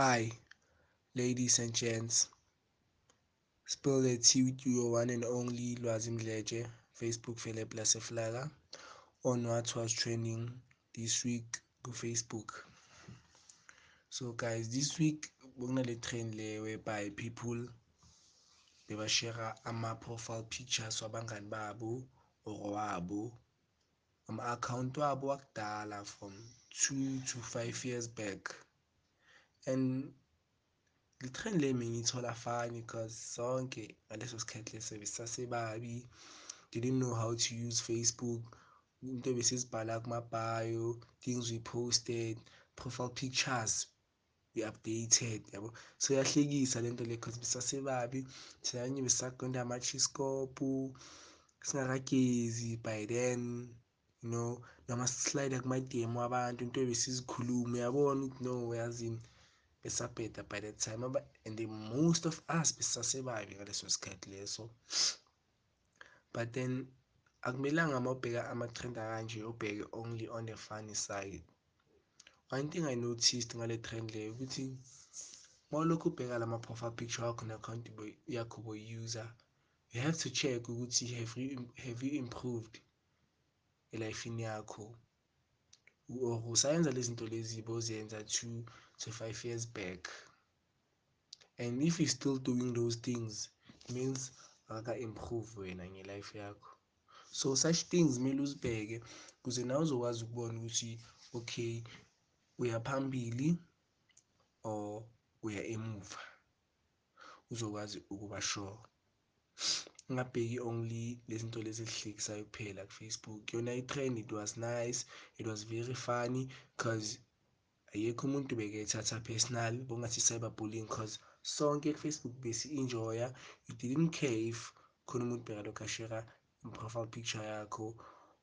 Hi, ladies and gents. Spill the tea with your one and only Lwazi Mdletshe, Facebook Philip Laseflaga, on what was trending this week on Facebook. So guys, this week we're gonna trend le whereby people bebashare ama-profile pictures wabangani babo or wabo ama-account wabo wakudala from two to five years back and le trend le mina ngithola funny because sonke ngaleso sikhathi leso besasebabi. Didn't know how to use Facebook. Into besizibhala kuma-bio things we posted profile pictures we updated yabo? So yahlekisa lento le because besasebabi. Thina besisaqonda ama-chiscope singakagezi by then you know? Noma sislide kuma-DM wabantu into besizikhuluma uyabona ukuthi no yazini besabheda by that time and the most of us besasebabi ngaleso sikhathi leso but then akumelanga uma ubheka ama-trend akanje ubheke only on the funny side. One thing i noticed ngale trend leyo ukuthi mawulokhu ubheka lama profile picture wakho ne-account yakho boyi-user you have to check ukuthi have you, have you improved? Elifini yakho or usayenza lezi zinto lezi bozenza two to five years back. And if you still doing those things means akaka-improve wena ngelife yakho. So such things kumele uzibheke ukuze nawe uzokwazi ukubona ukuthi okay uya phambili or uya emuva. Uzokwazi ukuba sure. Ungabheki only lezinto lezi ezihlekisayo kuphela ku-Facebook. Yona i-trend it was nice it was very funny because ayekho umuntu bekethatha personal bongathi cyberbullying cause sonke ku-Facebook besi-enjoya you didn't care if khona umuntu bekalokhu ashera i-profile picture yakho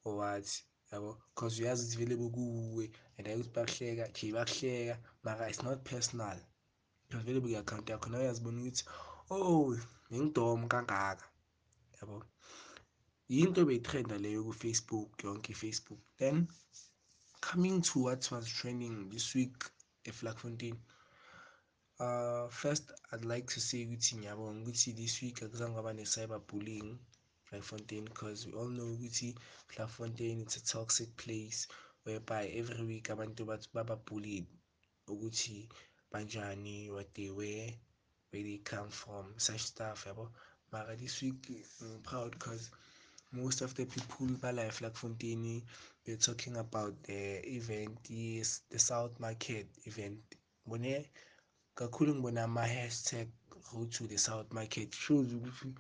or what yabo? Cause uyazi ukuthi vele bekuwe and hayi ukuthi bakuhleka okay bakuhleka mara it's not personal. Because vele beku-account yakho nawe uyazibona ukuthi oh bengidoma kangaka. Yabo. Yinto beyitrenda leyo ku-Facebook yonke i-Facebook. Then coming to what was trending this week eVlakfontein uh first i'd like to say ukuthi ngiyabonga ukuthi this week akuzange kwaba ne-cyberbullying Vlakfontein because we all know ukuthi Vlakfontein it's a toxic place whereby every week abantu baba bullied ukuthi banjani what they were where they come from such stuff yabo. Mara this week I'm proud because most of the people bala eVlakfontein they're talking about the event yes the south market event. Ngibone kakhulu ngibona ama-hashtag road to the south market. Shows ukuthi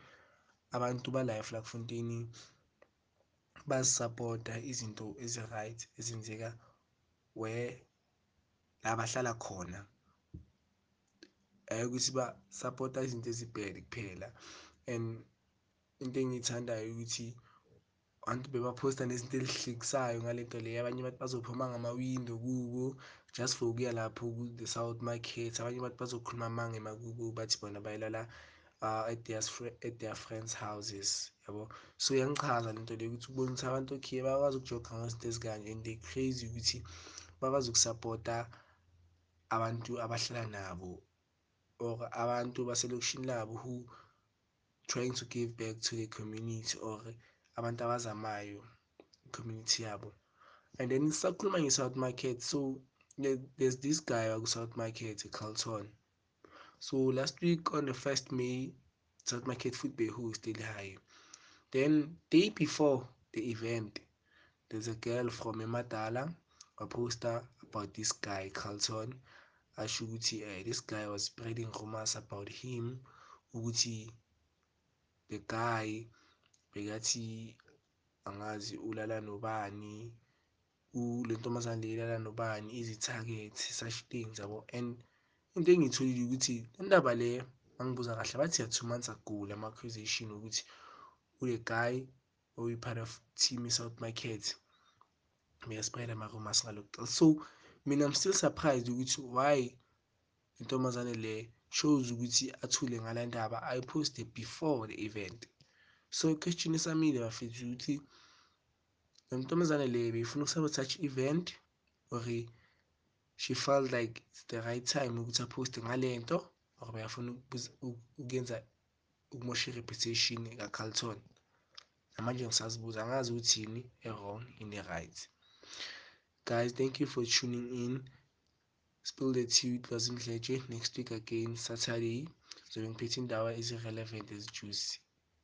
abantu bala eVlakfontein bazisapota izinto ezi-right ezenzeka where la bahlala khona. Hayi ukuthi basapota izinto ezibhede kuphela. And into engiyithandayo ukuthi abantu bebaphosta nezinto ezihlekisayo ngale nto leyo abanye abantu bazophuma ngama-window kubo just for ukuya lapho ku-the south market. Abanye abantu bazokhuluma amanga emakubo bathi bona bayilala uh, at their, at their friends houses yabo? So yangichaza lento leyo ukuthi ubona ukuthi abantu okay bakwazi ukujoga ngezinto ezikanje and they crazy ukuthi bakwazi ukusapota abantu abahlala nabo or abantu baselokishini labo who trying to give back to the community or abantu abazamayo i-community yabo. And then sakhuluma nge-south market so there's this guy waku-south market ecarlton so last week on the first may south market food behosted high. Then day before the event there's a girl from emadala waposta about this guy carlton asho ukuthi uh, this guy was spreading rumors about him ukuthi the guy bekathi angazi ulala nobani le ntombazane le ilala nobani izi-target such things yabo. And into engiyitholile ukuthi indaba le angibuza kahle bathi ya two months ago lama-accusation ukuthi ule guy oyi-part of team i-south market uyaspread ama-rumors ngalokho so mina i'm still surprised ukuthi why intombazane le shows ukuthi athule ngala ndaba ayiposte before the event. So i-question esamile bafethu ukuthi le ntombazane le beyifuna ukusabothatha event or she felt like it's the right time ukuthi aphoste ngale nto or uyafuna ukuyenza ukumosha i-reputation kaCarlton. Namanje ngisazibuza angazi ukuthi yini e-wrong yini e-right. Guys thank you for tuning in. Spill the tea with Lwazi Mdletshe next week again saturday. Zobe ngiphethe indaba ezi-relevant ezi-juicy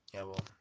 ngiyabonga